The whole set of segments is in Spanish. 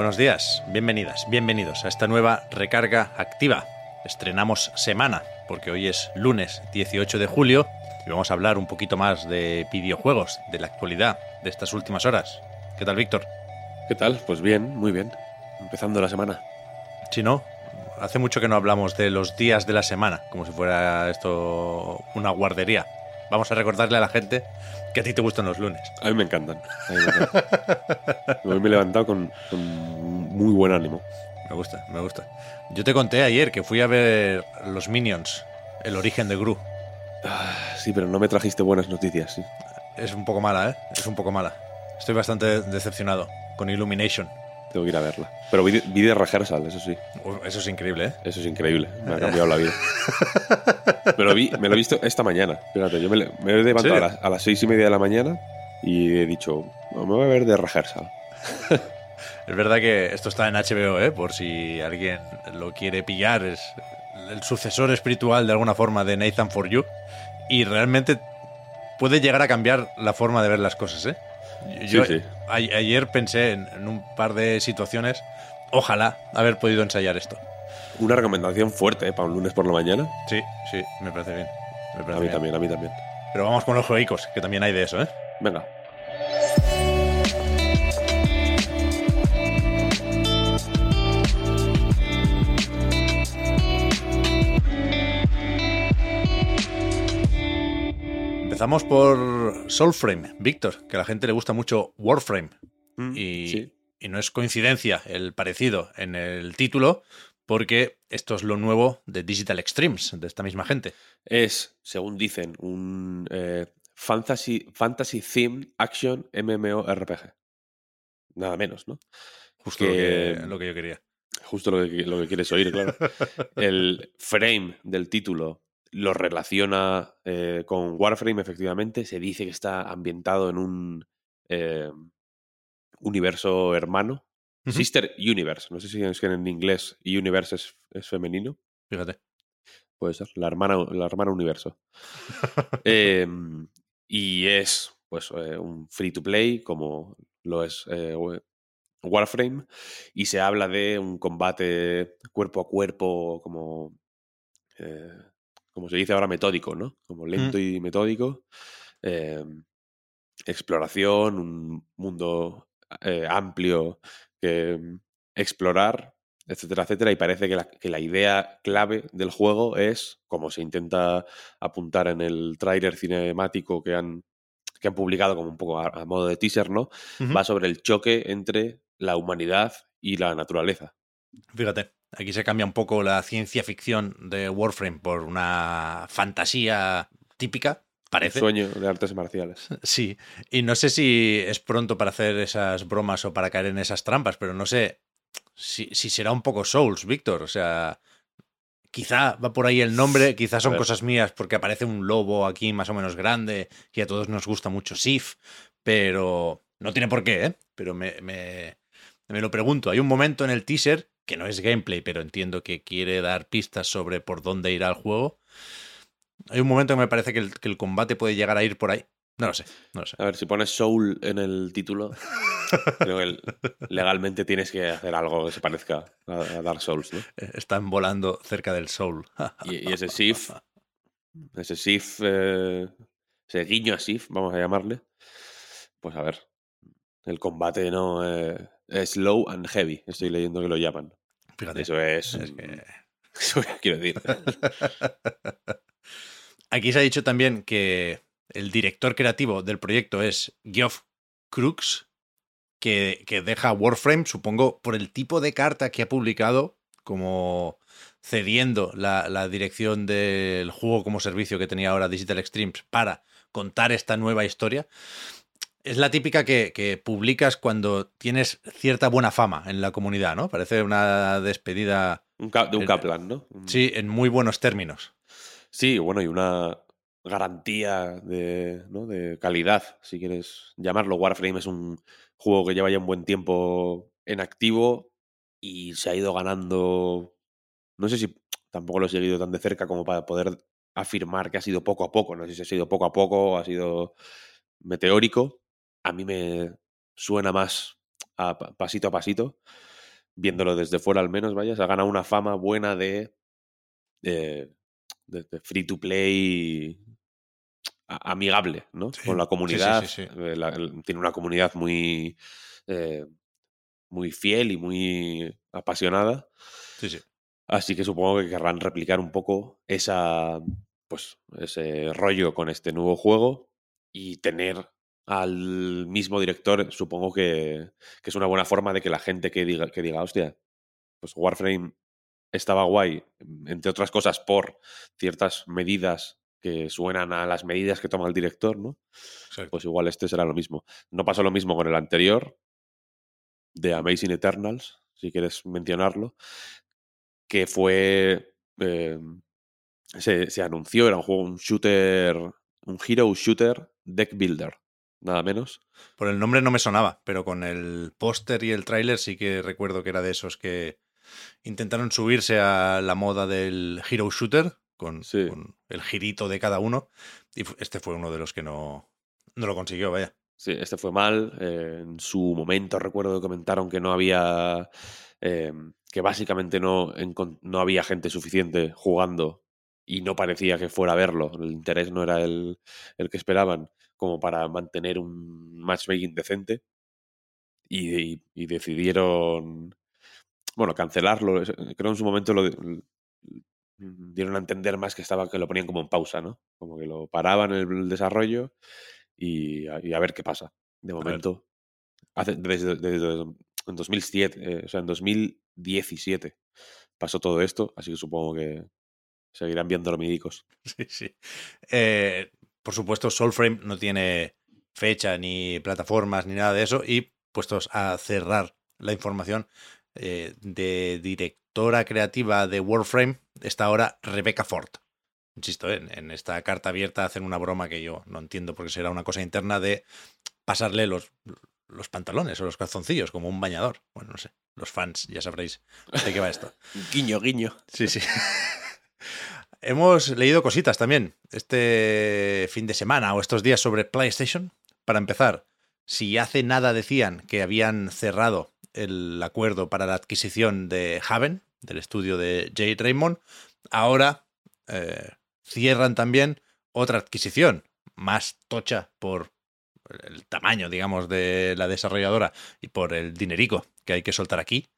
Buenos días, bienvenidas, bienvenidos a esta nueva recarga activa. Estrenamos semana, porque hoy es lunes 18 de julio y vamos a hablar un poquito más de videojuegos, de la actualidad de estas últimas horas. ¿Qué tal, Víctor? ¿Qué tal? Pues bien, muy bien. Empezando la semana. Si no, hace mucho que no hablamos de los días de la semana, como si fuera esto una guardería. Vamos a recordarle a la gente que a ti te gustan los lunes. A mí me encantan. A mí me encantan. Hoy me he levantado con, con muy buen ánimo. Me gusta, me gusta. Yo te conté ayer que fui a ver los Minions, el origen de Gru. Ah, Sí, pero no me trajiste buenas noticias, sí. Es un poco mala, ¿eh? Es un poco mala. Estoy bastante decepcionado con Illumination. Tengo que ir a verla. Pero vi, vi de rehearsal, eso sí. Eso es increíble, ¿eh? Eso es increíble. Me ha cambiado la vida. Me lo, vi, me lo he visto esta mañana. Fíjate, yo me, me he levantado a las, a las seis y media de la mañana y he dicho, "No, me voy a ver de rehearsal. Es verdad que esto está en HBO, ¿eh? Por si alguien lo quiere pillar. Es el sucesor espiritual de alguna forma de Nathan For You. Y realmente puede llegar a cambiar la forma de ver las cosas, ¿eh? Yo Sí, sí. a- ayer pensé en, en un par de situaciones. Ojalá haber podido ensayar esto. Una recomendación fuerte ¿eh? para un lunes por la mañana. Sí, sí, me parece bien. Me A mí bien. también, a mí también. Pero vamos con los juegos, que también hay de eso, ¿eh? Venga. Empezamos por Soulframe, Víctor, que a la gente le gusta mucho Warframe. y, sí. y no es coincidencia el parecido en el título, porque esto es lo nuevo de Digital Extremes, de esta misma gente. Es, según dicen, un eh, fantasy, fantasy themed action MMORPG. Nada menos, ¿no? Justo Que- lo, que, lo que yo quería. Justo lo que, lo que quieres oír, claro. El frame del título lo relaciona eh, con Warframe, efectivamente. Se dice que está ambientado en un eh, universo hermano. Sister Universe. No sé si es que en inglés Universe es, es femenino. Fíjate. Puede ser, la hermana, la hermana universo. Em, y es pues eh, un free to play, como lo es Warframe, y se habla de un combate cuerpo a cuerpo, como, eh, como se dice ahora, metódico, ¿no? Como lento y metódico. em, exploración, un mundo eh, amplio que mm, explorar, etcétera, etcétera. Y parece que la, que la idea clave del juego es, como se intenta apuntar en el tráiler cinemático que han, que han publicado como un poco a, a modo de teaser, ¿no? Va sobre el choque entre la humanidad y la naturaleza. Fíjate, aquí se cambia un poco la ciencia ficción de Warframe por una fantasía típica, parece. Un sueño de artes marciales. Sí, y no sé si es pronto para hacer esas bromas o para caer en esas trampas, pero no sé si, si será un poco Souls, Víctor. O sea, quizá va por ahí el nombre, quizás son cosas mías porque aparece un lobo aquí más o menos grande y a todos nos gusta mucho Sif, pero no tiene por qué, ¿eh? Pero me, me, me lo pregunto. Hay un momento en el teaser que no es gameplay, pero entiendo que quiere dar pistas sobre por dónde irá el juego. Hay un momento que me parece que el, que el combate puede llegar a ir por ahí. No lo sé, no lo sé. A ver, si pones Soul en el título, creo que legalmente tienes que hacer algo que se parezca a, Dark Souls, ¿no? Están volando cerca del Soul. Y, y ese Sif, ese Sif, eh, ese guiño a Sif, vamos a llamarle, pues a ver, el combate no eh, es slow and heavy, estoy leyendo que lo llaman. Fíjate. Eso es, es que- eso quiero decir. Aquí se ha dicho también que el director creativo del proyecto es Geoff Crooks, que, que deja Warframe, supongo, por el tipo de carta que ha publicado, como cediendo la, la dirección del juego como servicio que tenía ahora Digital Extremes para contar esta nueva historia. Es la típica que, que, publicas cuando tienes cierta buena fama en la comunidad, ¿no? Parece una despedida. Un de un Kaplan, ¿no? Sí, en muy buenos términos. Sí, bueno, y una garantía de, ¿no? de calidad, si quieres llamarlo. Warframe es un juego que lleva ya un buen tiempo en activo y se ha ido ganando. No sé si tampoco lo he seguido tan de cerca como para poder afirmar que ha sido poco a poco. No sé si ha sido poco a poco ha sido meteórico. A mí me suena más a pasito a pasito, viéndolo desde fuera al menos, vaya. Se ha ganado una fama buena de, de, de free to play amigable ¿no? con la comunidad. Eh, tiene una comunidad muy, eh, muy fiel y muy apasionada. Así que supongo que querrán replicar un poco esa, pues, ese rollo con este nuevo juego y tener al mismo director, supongo que, que, es una buena forma de que la gente que diga, que diga, hostia, pues Warframe estaba guay, entre otras cosas por ciertas medidas que suenan a las medidas que toma el director, ¿no? Pues igual este será lo mismo. No pasó lo mismo con el anterior, de Amazing Eternals, si quieres mencionarlo, que fue... Em, se, anunció, era un juego, un shooter, un hero shooter deck builder, nada menos. Por el nombre no me sonaba, pero con el póster y el tráiler sí que recuerdo que era de esos que intentaron subirse a la moda del hero shooter, con, el girito de cada uno. Y este fue uno de los que no, no lo consiguió, vaya. Sí, este fue mal. Eh, en su momento recuerdo que comentaron que no había. Em, que básicamente no, no había gente suficiente jugando y no parecía que fuera a verlo. El interés no era el, el que esperaban, como para mantener un matchmaking decente. Y, y, decidieron. Bueno, cancelarlo. Creo en su momento lo, dieron a entender más que estaba que lo ponían como en pausa, ¿no? Como que lo paraban el desarrollo y a, ver qué pasa. De momento, hace, desde, en 2007, eh, o sea, en 2017 pasó todo esto, así que supongo que seguirán viendo los médicos. Sí, sí. Eh, por supuesto, Soulframe no tiene fecha ni plataformas ni nada de eso y puestos a cerrar la información eh, de directora creativa de Warframe está ahora Rebecca Ford. Insisto, en, esta carta abierta hacen una broma que yo no entiendo porque será una cosa interna de pasarle los, los pantalones o los calzoncillos como un bañador. Bueno, no sé, los fans ya sabréis de qué va esto. guiño, guiño. Sí, sí. Hemos leído cositas también este fin de semana o estos días sobre PlayStation. Para empezar, si hace nada decían que habían cerrado el acuerdo para la adquisición de Haven, del estudio de Jay Raymond, ahora eh, cierran también otra adquisición más tocha por el tamaño, digamos, de la desarrolladora y por el dinerico que hay que soltar aquí.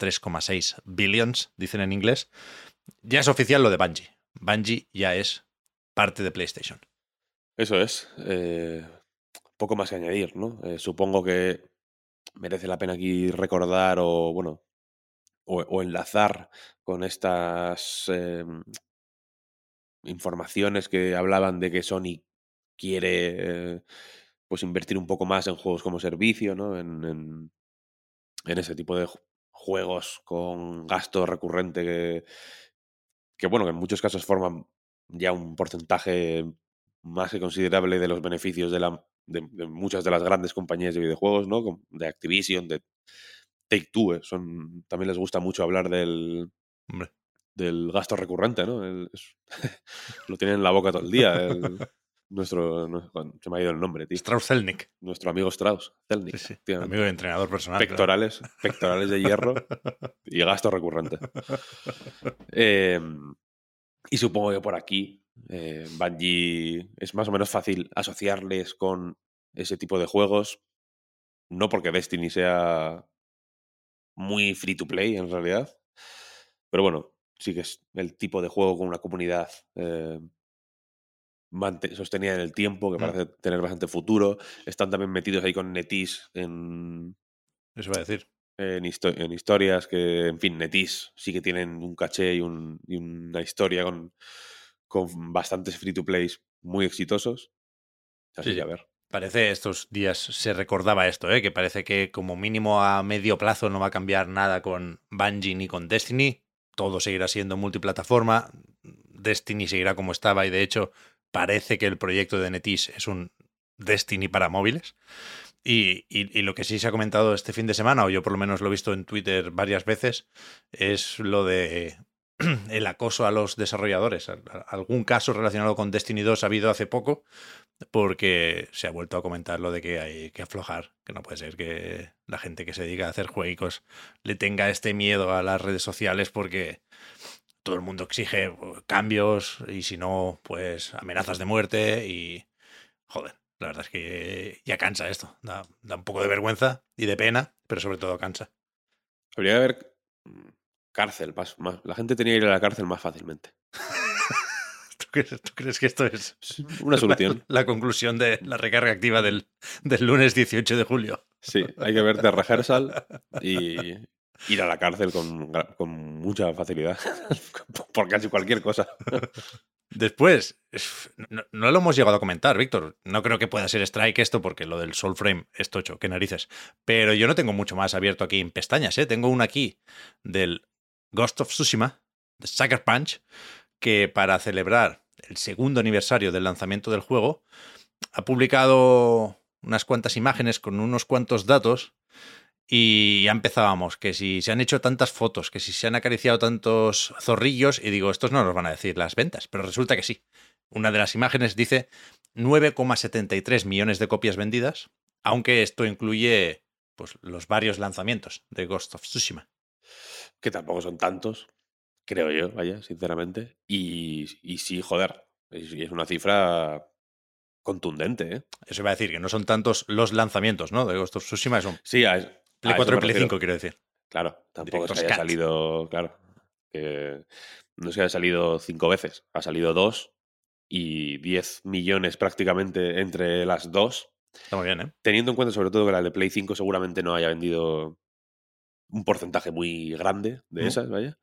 3,6 billions, dicen en inglés. Ya es oficial lo de Bungie. Bungie ya es parte de PlayStation. Eso es. Eh, poco más que añadir, ¿no? Eh, supongo que merece la pena aquí recordar o, bueno, o, enlazar con estas em, informaciones que hablaban de que Sony quiere pues invertir un poco más en juegos como servicio, ¿no? En, en, en ese tipo de juegos con gasto recurrente que, que, bueno, que en muchos casos forman ya un porcentaje más que considerable de los beneficios de, la, de, muchas de las grandes compañías de videojuegos, ¿no? De Activision, de Take Two, eh, son, también les gusta mucho hablar del, del gasto recurrente, ¿no? lo tienen en la boca todo el día. nuestro, se me ha ido el nombre, tío. Strauss Zelnick. Nuestro amigo Strauss Zelnick. Amigo de entrenador personal. Pectorales, pectorales de hierro y gasto recurrente. Em, y supongo que por aquí eh, Bungie es más o menos fácil asociarles con ese tipo de juegos. No porque Destiny sea muy free to play en realidad. Pero bueno, sí que es el tipo de juego con una comunidad eh, sostenida en el tiempo, que mm. parece tener bastante futuro. Están también metidos ahí con Netis en. Eso va a decir. En, en, historias que, en fin, Netis sí que tienen un caché y, un, y una historia con, con bastantes free to plays muy exitosos. Así Sí, que a ver. Parece estos días se recordaba esto, ¿eh? que parece que como mínimo a medio plazo no va a cambiar nada con Bungie ni con Destiny. Todo seguirá siendo multiplataforma. Destiny seguirá como estaba y de hecho parece que el proyecto de Netis es un Destiny para móviles. Y, lo que sí se ha comentado este fin de semana, o yo por lo menos lo he visto en Twitter varias veces, es lo de el acoso a los desarrolladores. Al- al- Algún caso relacionado con Destiny 2 ha habido hace poco, porque se ha vuelto a comentar lo de que hay que aflojar, que no puede ser que la gente que se dedica a hacer juegos le tenga este miedo a las redes sociales porque todo el mundo exige uh, cambios y si no, pues amenazas de muerte y joder, la verdad es que ya cansa esto, da, da un poco de vergüenza y de pena, pero sobre todo cansa. Habría que haber cárcel. Más, más- La gente tenía que ir a la cárcel más fácilmente. ¿Tú crees, tú crees que esto es Una solución. la, la conclusión de la recarga activa del, del lunes 18 de julio? Sí, hay que ver de rehearsal y ir a la cárcel con, con mucha facilidad. Por casi cualquier cosa. Después, es- no, lo hemos llegado a comentar, Víctor. No creo que pueda ser Strike esto, porque lo del Soulframe es tocho, qué narices. Pero yo no tengo mucho más abierto aquí en pestañas, ¿eh? Tengo una aquí del Ghost of Tsushima, de Sucker Punch, que para celebrar el segundo aniversario del lanzamiento del juego, ha publicado unas cuantas imágenes con unos cuantos datos y ya empezábamos, que si se han hecho tantas fotos, que si se han acariciado tantos zorrillos, y digo, estos no nos van a decir las ventas, pero resulta que sí. Una de las imágenes dice 9,73 millones de copias vendidas, aunque esto incluye pues, los varios lanzamientos de Ghost of Tsushima. Que tampoco son tantos, creo yo, vaya, sinceramente. Y, y sí, joder, es, es una cifra contundente, ¿eh? Eso iba a decir que no son tantos los lanzamientos, ¿no? De Ghost of Tsushima, son Sí, es- Play a 4 eso y Play refiero. 5, quiero decir. Claro, tampoco es que Director's haya Cut. salido, claro, que no es que haya salido cinco veces, ha salido dos y 10 millones prácticamente entre las dos, Está muy bien, ¿eh? teniendo en cuenta sobre todo que la de Play 5 seguramente no haya vendido un porcentaje muy grande de No. esas, vaya.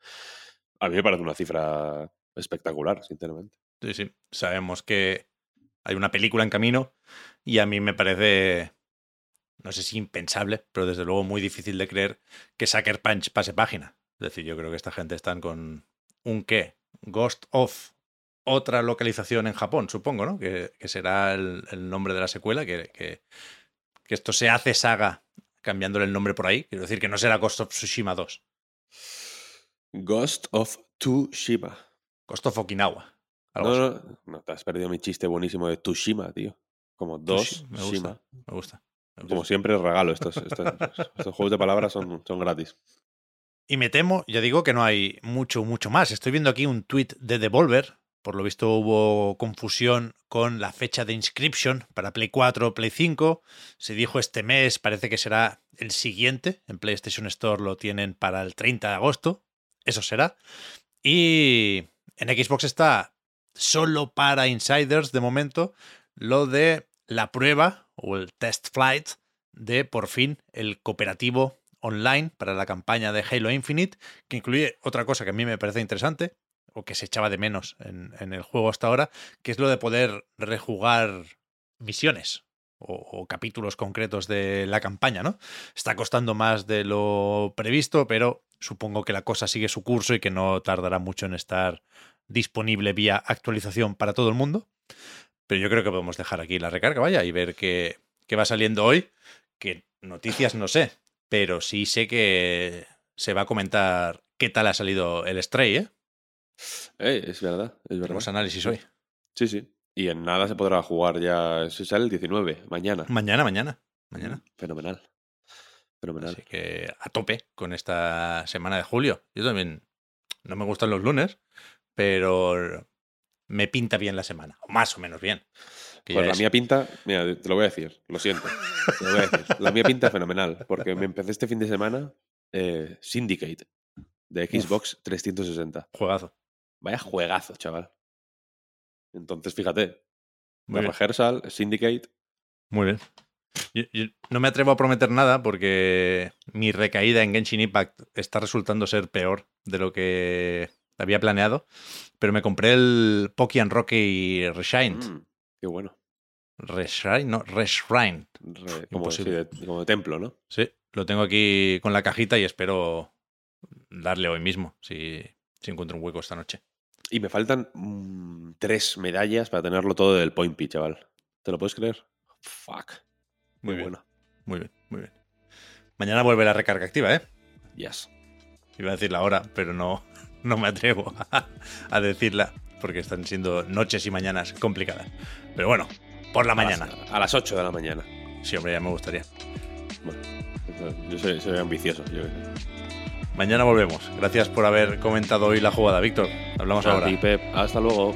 A mí me parece una cifra espectacular, sinceramente. Sí, sí. Sabemos que hay una película en camino y a mí me parece, no sé si impensable, pero desde luego muy difícil de creer que Sucker Punch pase página. Es decir, yo creo que esta gente están con un qué, Ghost of otra localización en Japón, supongo, ¿no? Que, que será el, el nombre de la secuela, que, que, que esto se hace saga cambiándole el nombre por ahí. Quiero decir que no será Ghost of Tsushima 2, Ghost of Tsushima. Ghost of Okinawa. No, no, no, te has perdido mi chiste buenísimo de Tsushima, tío. Como dos Tushi- me gusta, Shima. me gusta. Como siempre, regalo. Estos, estos, estos juegos de palabras son, son gratis. Y me temo, ya digo que no hay mucho, mucho más. Estoy viendo aquí un tweet de Devolver. Por lo visto hubo confusión con la fecha de inscription para Play 4, Play 5. Se dijo este mes, parece que será el siguiente. En PlayStation Store lo tienen para el 30 de agosto. Eso será. Y en Xbox está solo para insiders de momento lo de la prueba o el test flight de por fin el cooperativo online para la campaña de Halo Infinite, que incluye otra cosa que a mí me parece interesante, o que se echaba de menos en, el juego hasta ahora, que es lo de poder rejugar misiones o, o capítulos concretos de la campaña, ¿no? Está costando más de lo previsto, pero supongo que la cosa sigue su curso y que no tardará mucho en estar disponible vía actualización para todo el mundo. Pero yo creo que podemos dejar aquí la recarga, vaya, y ver qué, qué va saliendo hoy. Que noticias no sé, pero sí sé que se va a comentar qué tal ha salido el Stray, ¿eh? Eh, es verdad, es verdad. Tenemos análisis hoy. Sí, sí. Y en nada se podrá jugar ya. Se sale el 19, mañana. Mañana, mañana, mañana. Fenomenal. Fenomenal. Así que a tope con esta semana de julio. Yo también no me gustan los lunes, pero me pinta bien la semana, o más o menos bien. Que Pues la es- mía pinta, mira, te lo voy a decir, lo siento. te lo voy a decir. La mía pinta fenomenal, porque me empecé este fin de semana eh, Syndicate de Xbox 360. Juegazo. Vaya juegazo, chaval. Entonces, fíjate, Muy. Rehearsal, Syndicate, Muy bien. Yo- yo no me atrevo a prometer nada porque mi recaída en Genshin Impact está resultando ser peor de lo que había planeado. Pero me compré el Pokémon Rocky Reshined. mm, qué bueno. Reshrine, no, Reshrine. Re- como, sí, de, como de templo, ¿no? Sí, lo tengo aquí con la cajita y espero darle hoy mismo, si, si encuentro un hueco esta noche. Y me faltan mm, tres medallas para tenerlo todo del Point P, chaval. ¿Te lo puedes creer? Fuck. Muy Muy bien, bueno. muy bien, muy bien. Mañana vuelve la recarga activa, ¿eh? Yes. Iba a decir la hora, pero no, no me atrevo a, a decirla porque están siendo noches y mañanas complicadas. Pero bueno, por la mañana. A las, a las 8 de la mañana. Sí, hombre, ya me gustaría. Bueno, yo soy, soy ambicioso. Yo, Mañana volvemos. Gracias por haber comentado hoy la jugada, Víctor. Hablamos ahora. ti, Pep. Hasta luego.